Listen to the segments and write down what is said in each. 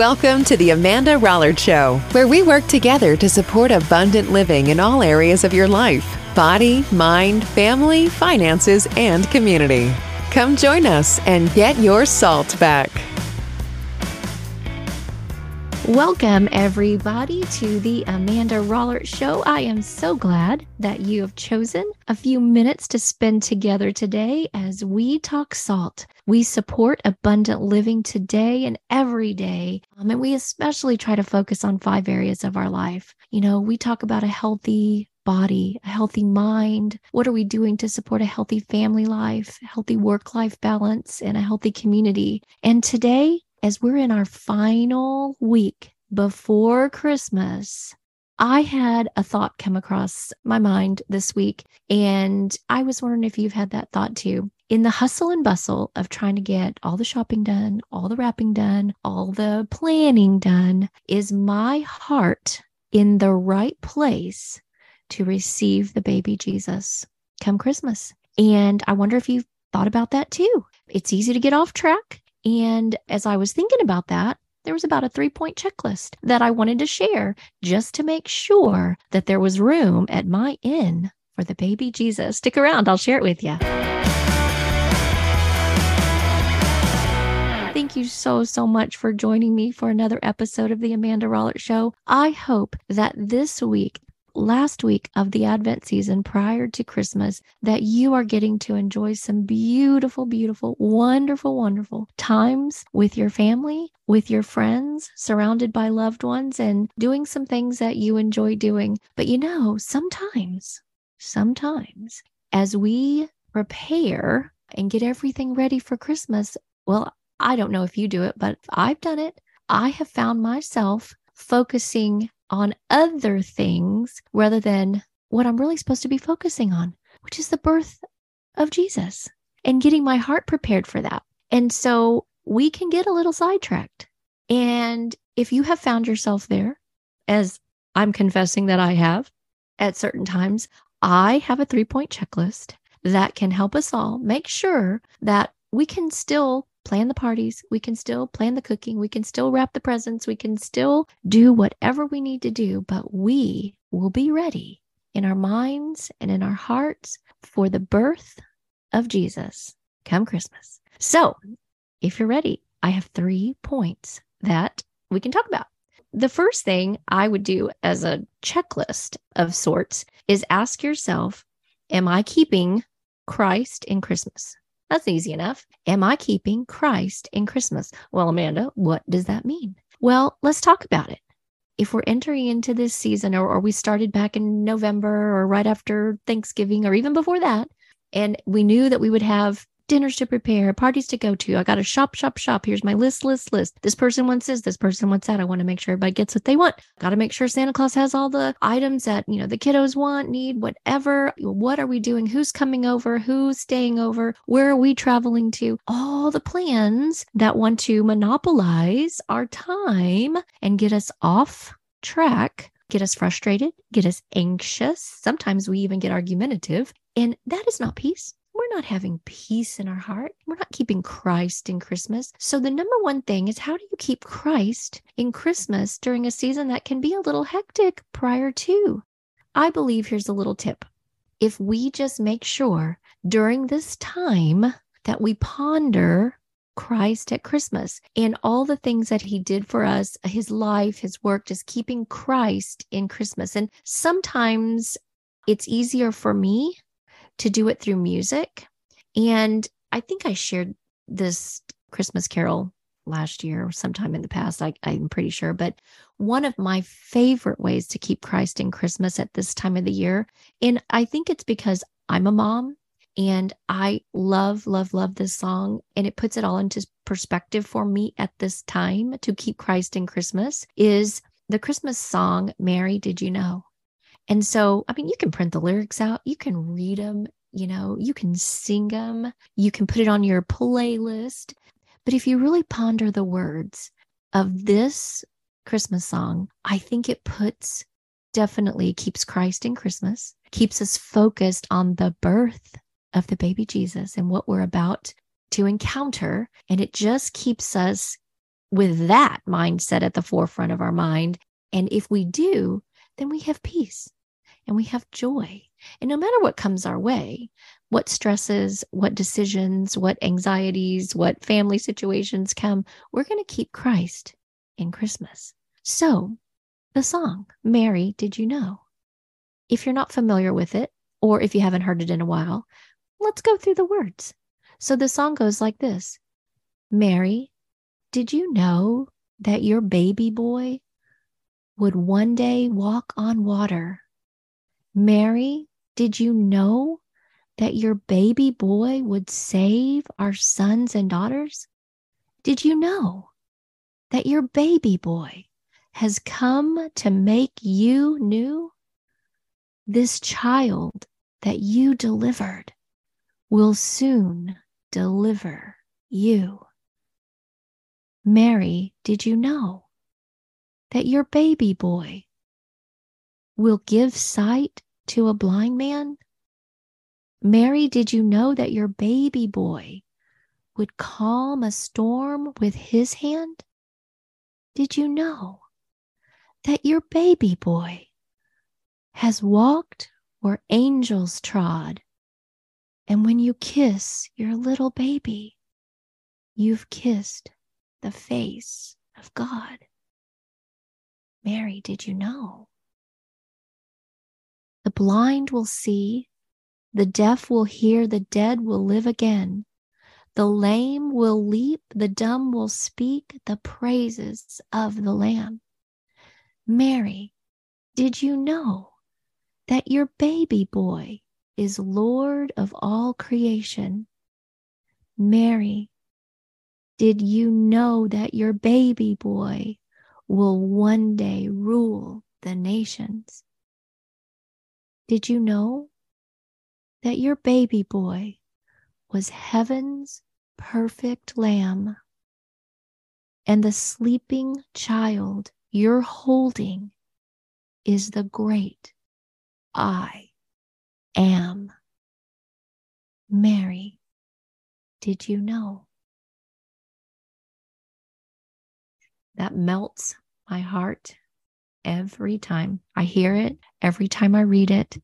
Welcome to the Amanda Rollard Show, where we work together to support abundant living in all areas of your life body, mind, family, finances, and community. Come join us and get your salt back. Welcome, everybody, to the Amanda Rollert Show. I am so glad that you have chosen a few minutes to spend together today as we talk salt. We support abundant living today and every day. Um, and we especially try to focus on five areas of our life. You know, we talk about a healthy body, a healthy mind? What are we doing to support a healthy family life, healthy work life balance, and a healthy community? And today, as we're in our final week before Christmas, I had a thought come across my mind this week, and I was wondering if you've had that thought too. In the hustle and bustle of trying to get all the shopping done, all the wrapping done, all the planning done, is my heart in the right place to receive the baby Jesus come Christmas? And I wonder if you've thought about that too. It's easy to get off track. And as I was thinking about that, there was about a three point checklist that I wanted to share just to make sure that there was room at my inn for the baby Jesus. Stick around, I'll share it with you. Thank you so, so much for joining me for another episode of the Amanda Rollert Show. I hope that this week last week of the Advent season prior to Christmas that you are getting to enjoy some beautiful, beautiful, wonderful, wonderful times with your family, with your friends, surrounded by loved ones, and doing some things that you enjoy doing. But you know, sometimes, sometimes as we prepare and get everything ready for Christmas, well, I don't know if you do it, but I've done it. I have found myself focusing on other things rather than what I'm really supposed to be focusing on, which is the birth of Jesus and getting my heart prepared for that. And so we can get a little sidetracked. And if you have found yourself there, as I'm confessing that I have at certain times, I have a three point checklist that can help us all make sure that we can still plan the parties, we can still plan the cooking, we can still wrap the presents, we can still do whatever we need to do, but we will be ready in our minds and in our hearts for the birth of Jesus come Christmas. So, if you're ready, I have three points that we can talk about. The first thing I would do as a checklist of sorts is ask yourself, Am I keeping Christ in Christmas? That's easy enough. Am I keeping Christ in Christmas? Well, Amanda, what does that mean? Well, let's talk about it. If we're entering into this season, or, or we started back in November or right after Thanksgiving, or even before that, and we knew that we would have dinners to prepare, parties to go to. I got to shop, shop, shop. Here's my list, list, list. This person wants this, this person wants that. I want to make sure everybody gets what they want. Got to make sure Santa Claus has all the items that, you know, the kiddos want, need, whatever. What are we doing? Who's coming over? Who's staying over? Where are we traveling to? All the plans that want to monopolize our time and get us off track get us frustrated, get us anxious. Sometimes we even get argumentative. And that is not peace we're not having peace in our heart. We're not keeping Christ in Christmas. So, the number one thing is how do you keep Christ in Christmas during a season that can be a little hectic prior to? I believe here's a little tip. If we just make sure during this time that we ponder Christ at Christmas and all the things that he did for us, his life, his work, just keeping Christ in Christmas. And sometimes it's easier for me to do it through music. And I think I shared this Christmas carol last year or sometime in the past. I, I'm pretty sure. But one of my favorite ways to keep Christ in Christmas at this time of the year, and I think it's because I'm a mom and I love, love, love this song. And it puts it all into perspective for me at this time to keep Christ in Christmas is the Christmas song, Mary, Did You Know? And so, I mean, you can print the lyrics out, you can read them, you know, you can sing them, you can put it on your playlist. But if you really ponder the words of this Christmas song, I think it puts definitely keeps Christ in Christmas, keeps us focused on the birth of the baby Jesus and what we're about to encounter. And it just keeps us with that mindset at the forefront of our mind. And if we do, then we have peace and we have joy. And no matter what comes our way, what stresses, what decisions, what anxieties, what family situations come, we're going to keep Christ in Christmas. So, the song, Mary, Did You Know? If you're not familiar with it, or if you haven't heard it in a while, let's go through the words. So the song goes like this Mary, did you know that your baby boy would one day walk on water? Mary, did you know that your baby boy would save our sons and daughters? Did you know that your baby boy has come to make you new? This child that you delivered will soon deliver you. Mary, did you know that your baby boy will give sight to a blind man? Mary, did you know that your baby boy would calm a storm with his hand? Did you know that your baby boy has walked where angels trod? And when you kiss your little baby, you've kissed the face of God. Mary, did you know? The blind will see, the deaf will hear, the dead will live again. The lame will leap, the dumb will speak the praises of the Lamb. Mary, did you know that your baby boy is Lord of all creation? Mary, did you know that your baby boy will one day rule the nations? Did you know that your baby boy was heaven's perfect lamb? And the sleeping child you're holding is the great I am. Mary, did you know? that melts my heart every time I hear it, every time I read it.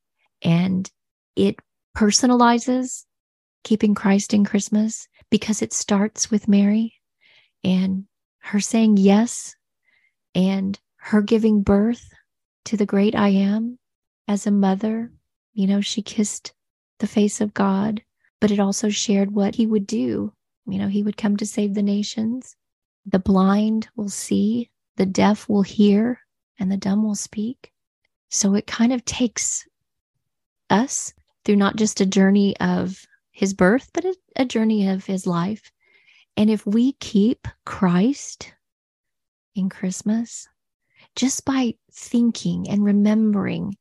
And it personalizes keeping Christ in Christmas because it starts with Mary and her saying yes and her giving birth to the great I am as a mother. You know, she kissed the face of God, but it also shared what he would do. You know, he would come to save the nations. The blind will see, the deaf will hear, and the dumb will speak. So it kind of takes us through not just a journey of his birth, but a, a journey of his life. And if we keep Christ in Christmas, just by thinking and remembering,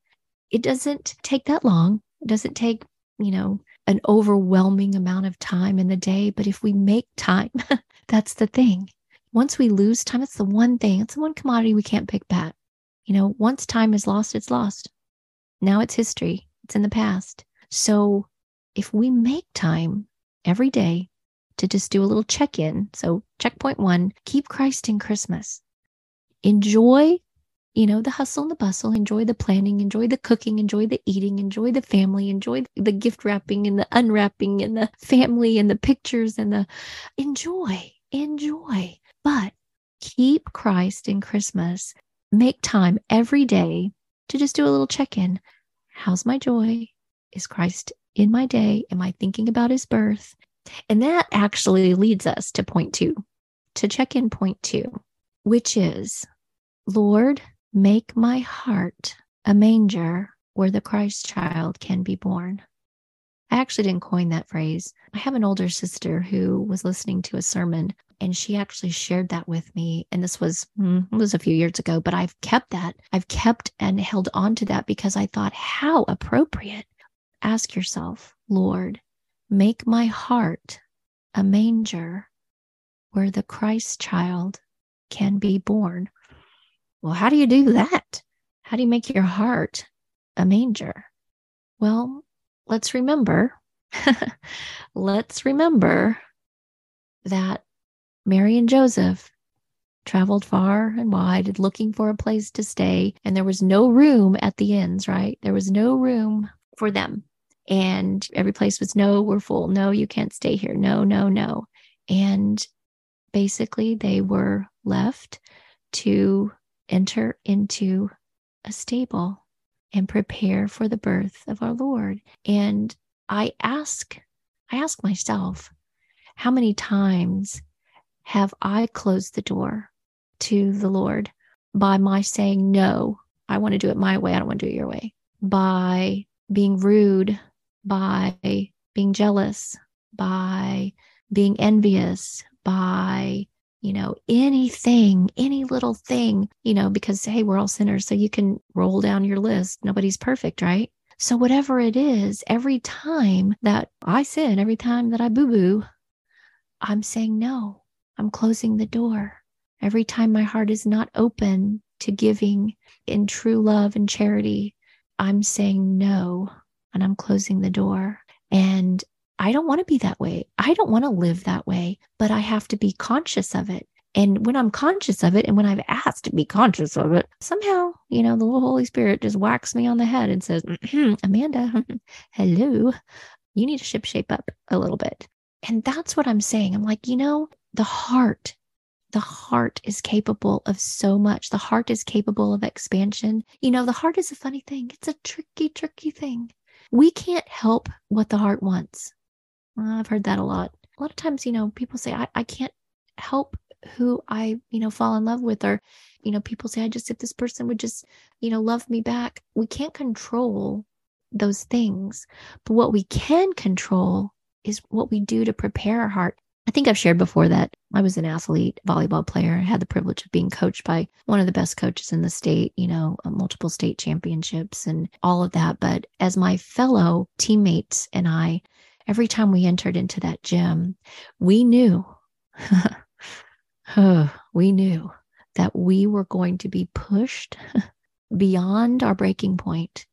it doesn't take that long. It doesn't take, you know, an overwhelming amount of time in the day. But if we make time, that's the thing once we lose time, it's the one thing, it's the one commodity we can't pick back. You know, once time is lost, it's lost. Now it's history, it's in the past. So if we make time every day to just do a little check in, so checkpoint one, keep Christ in Christmas. Enjoy, you know, the hustle and the bustle, enjoy the planning, enjoy the cooking, enjoy the eating, enjoy the family, enjoy the gift wrapping and the unwrapping and the family and the pictures and the enjoy, enjoy. But keep Christ in Christmas. Make time every day to just do a little check in. How's my joy? Is Christ in my day? Am I thinking about his birth? And that actually leads us to point two, to check in point two, which is Lord, make my heart a manger where the Christ child can be born. I actually didn't coin that phrase. I have an older sister who was listening to a sermon and she actually shared that with me and this was mm, was a few years ago but i've kept that. I've kept and held on to that because i thought how appropriate. Ask yourself lord make my heart a manger where the christ child can be born. Well how do you do that? How do you make your heart a manger? Well let's remember let's remember that Mary and Joseph traveled far and wide looking for a place to stay. And there was no room at the inns, right? There was no room for them. And every place was no, we're full. No, you can't stay here. No, no, no. And basically, they were left to enter into a stable and prepare for the birth of our Lord. And I ask, I ask myself, how many times have I closed the door to the Lord by my saying, no, I want to do it my way. I don't want to do it your way. By being rude, by being jealous, by being envious, by, you know, anything, any little thing, you know, because, hey, we're all sinners. So you can roll down your list. Nobody's perfect, right? So, whatever it is, every time that I sin, every time that I boo boo, I'm saying no. I'm closing the door. Every time my heart is not open to giving in true love and charity, I'm saying no and I'm closing the door. And I don't want to be that way. I don't want to live that way, but I have to be conscious of it. And when I'm conscious of it, and when I've asked to be conscious of it, somehow, you know, the little Holy Spirit just whacks me on the head and says, mm-hmm, Amanda, hello, you need to ship shape up a little bit. And that's what I'm saying. I'm like, you know, the heart, the heart is capable of so much. The heart is capable of expansion. You know, the heart is a funny thing, it's a tricky, tricky thing. We can't help what the heart wants. I've heard that a lot. A lot of times, you know, people say, I, I can't help who I, you know, fall in love with, or, you know, people say, I just, if this person would just, you know, love me back. We can't control those things. But what we can control is what we do to prepare our heart. I think I've shared before that I was an athlete, volleyball player. Had the privilege of being coached by one of the best coaches in the state, you know, uh, multiple state championships and all of that. But as my fellow teammates and I, every time we entered into that gym, we knew, we knew that we were going to be pushed beyond our breaking point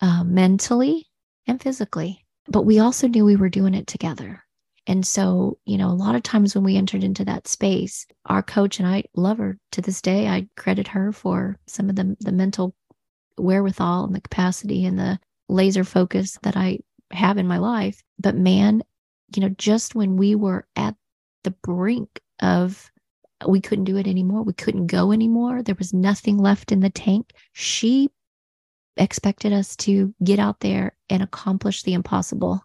uh, mentally and physically. But we also knew we were doing it together. And so, you know, a lot of times when we entered into that space, our coach and I love her to this day. I credit her for some of the the mental wherewithal and the capacity and the laser focus that I have in my life. But man, you know, just when we were at the brink of uh, we couldn't do it anymore, we couldn't go anymore, there was nothing left in the tank, she expected us to get out there and accomplish the impossible.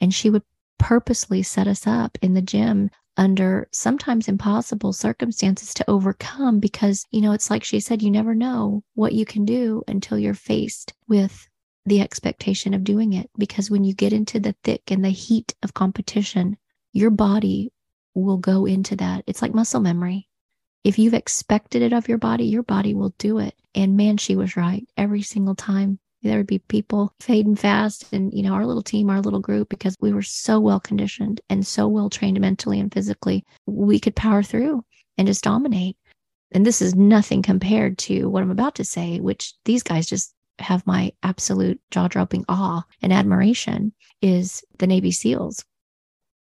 And she would purposely set us up in the gym under sometimes impossible circumstances to overcome because, you know, it's like she said, you never know what you can do until you're faced with the expectation of doing it. Because when you get into the thick and the heat of competition, your body will go into that. It's like muscle memory. If you've expected it of your body, your body will do it. And man, she was right every single time there would be people fading fast and you know our little team our little group because we were so well conditioned and so well trained mentally and physically we could power through and just dominate and this is nothing compared to what i'm about to say which these guys just have my absolute jaw-dropping awe and admiration is the navy seals.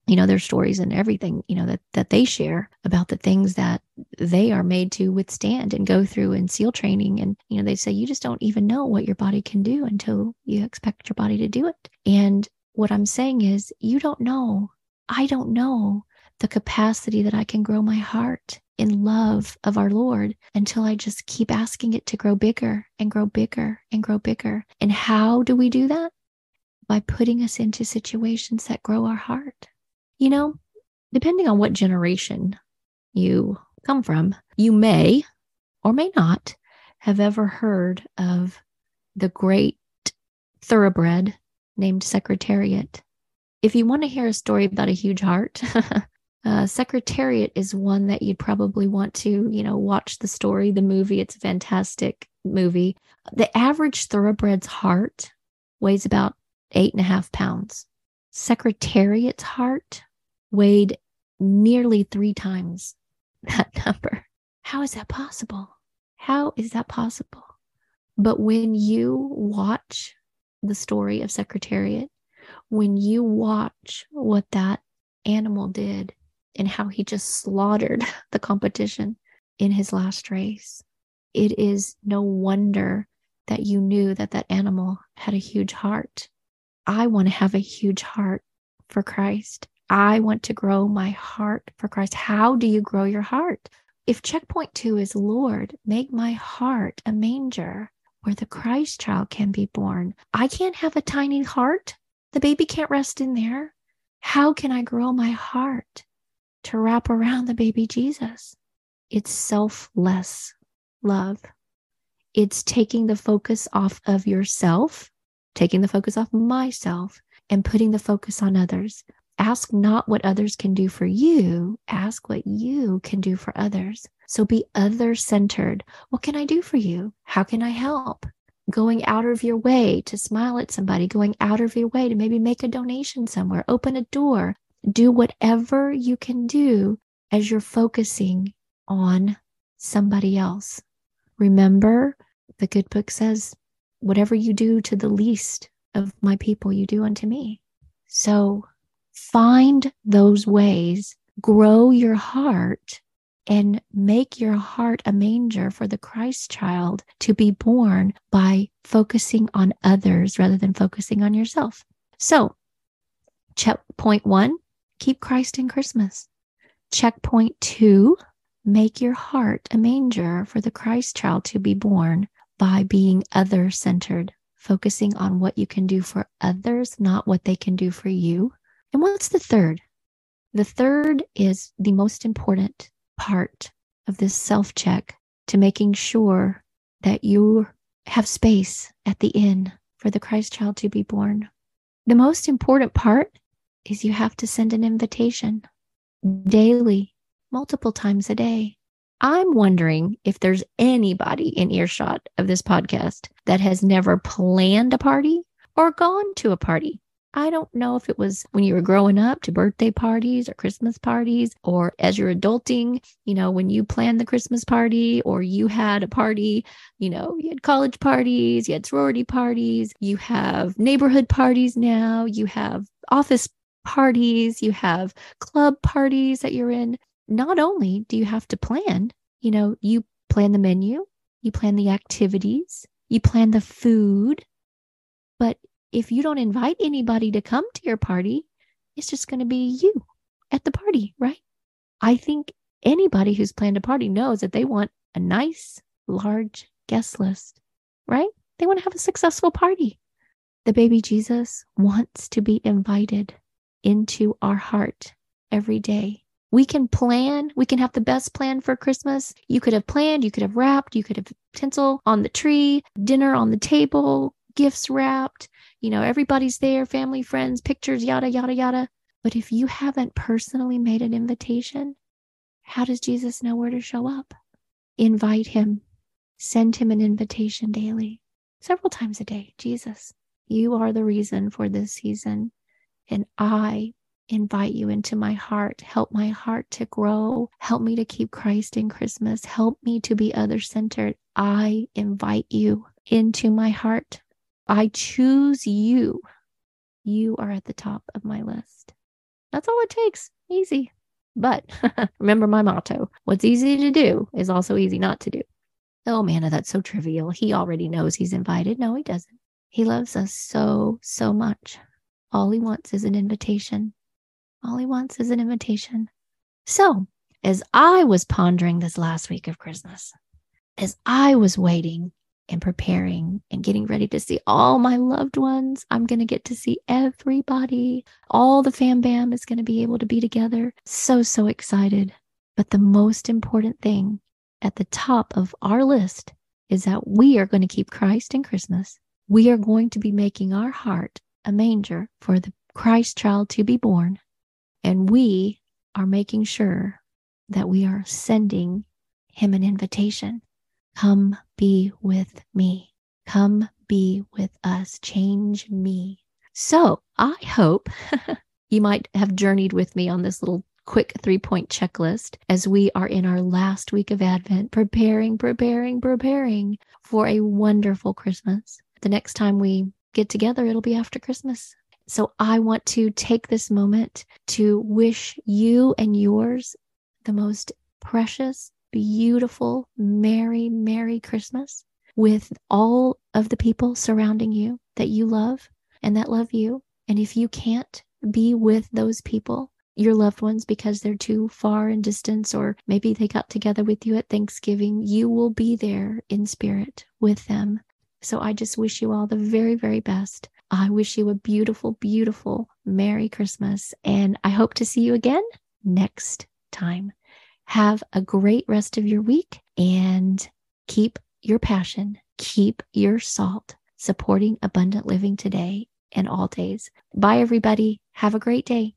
You know their stories and everything you know that that they share about the things that they are made to withstand and go through in seal training. And you know they say you just don't even know what your body can do until you expect your body to do it. And what i'm saying is you don't know. I don't know the capacity that i can grow my heart in love of our lord until i just keep asking it to grow bigger and grow bigger and grow bigger. And how do we do that? By putting us into situations that grow our heart. You know, depending on what generation you come from, you may or may not have ever heard of the great thoroughbred named Secretariat. If you want to hear a story about a huge heart, uh, Secretariat is one that you'd probably want to, you know, watch the story, the movie. It's a fantastic movie. The average thoroughbred's heart weighs about eight and a half pounds. Secretariat's heart weighed nearly three times that number. How is that possible? How is that possible? But when you watch the story of Secretariat, when you watch what that animal did and how he just slaughtered the competition, in his last race. It is no wonder that you knew that that animal had a huge heart. I want to have a huge heart for Christ. I want to grow my heart for Christ. How do you grow your heart? If checkpoint two is, Lord, make my heart a manger where the Christ child can be born, I can't have a tiny heart. The baby can't rest in there. How can I grow my heart to wrap around the baby Jesus? It's selfless love. It's taking the focus off of yourself, taking the focus off myself, and putting the focus on others. Ask not what others can do for you, ask what you can do for others. So be other centered. What can I do for you? How can I help? Going out of your way to smile at somebody, going out of your way to maybe make a donation somewhere, open a door, do whatever you can do as you're focusing on somebody else. Remember, the good book says, whatever you do to the least of my people, you do unto me. So find those ways, grow your heart, and make your heart a manger for the Christ child to be born by focusing on others rather than focusing on yourself. So, check point one, keep Christ in Christmas. Checkpoint two, make your heart a manger for the Christ child to be born by being other centered, focusing on what you can do for others, not what they can do for you. And what's the third? The third is the most important part of this self check to making sure that you have space at the inn for the Christ child to be born. The most important part is you have to send an invitation daily, multiple times a day. I'm wondering if there's anybody in earshot of this podcast that has never planned a party or gone to a party. I don't know if it was when you were growing up to birthday parties or Christmas parties, or as you're adulting, you know, when you planned the Christmas party or you had a party, you know, you had college parties, you had sorority parties, you have neighborhood parties now, you have office parties, you have club parties that you're in not only do you have to plan, you know, you plan the menu, you plan the activities, you plan the food, but if you don't invite anybody to come to your party, it's just going to be you at the party, right? I think anybody who's planned a party knows that they want a nice, large guest list, right? They want to have a successful party. The baby Jesus wants to be invited into our heart every day we can plan. We can have the best plan for Christmas. You could have planned, you could have wrapped, you could have tinsel on the tree, dinner on the table, gifts wrapped. You know, everybody's there, family, friends, pictures, yada, yada, yada. But if you haven't personally made an invitation, how does Jesus know where to show up? Invite him, send him an invitation daily, several times a day. Jesus, you are the reason for this season, and I invite you into my heart. Help my heart to grow. Help me to keep Christ in Christmas. Help me to be other centered. I invite you into my heart. I choose you. You are at the top of my list. That's all it takes. Easy. But remember my motto what's easy to do is also easy not to do. Oh, man, that's so trivial. He already knows he's invited. No, he doesn't. He loves us so, so much. All he wants is an invitation. All he wants is an invitation. So, as I was pondering this last week of Christmas, as I was waiting and preparing and getting ready to see all my loved ones, I'm going to get to see everybody. All the fam bam is going to be able to be together. So, so excited. But the most important thing at the top of our list is that we are going to keep Christ in Christmas. We are going to be making our heart a manger for the Christ child to be born. And we are making sure that we are sending him an invitation. Come be with me. Come be with us. Change me. So I hope you might have journeyed with me on this little quick three point checklist as we are in our last week of Advent, preparing, preparing, preparing for a wonderful Christmas. The next time we get together, it'll be after Christmas. So I want to take this moment to wish you and yours the most precious, beautiful, Merry, Merry Christmas with all of the people surrounding you that you love and that love you. And if you can't be with those people, your loved ones, because they're too far in distance, or maybe they got together with you at Thanksgiving, you will be there in spirit with them. So I just wish you all the very, very best. I wish you a beautiful, beautiful Merry Christmas. And I hope to see you again next time. Have a great rest of your week and keep your passion, keep your salt, supporting abundant living today and all days. Bye, everybody. Have a great day.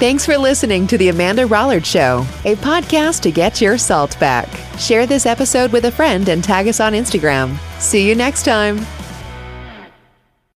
Thanks for listening to The Amanda Rollard Show, a podcast to get your salt back. Share this episode with a friend and tag us on Instagram. See you next time.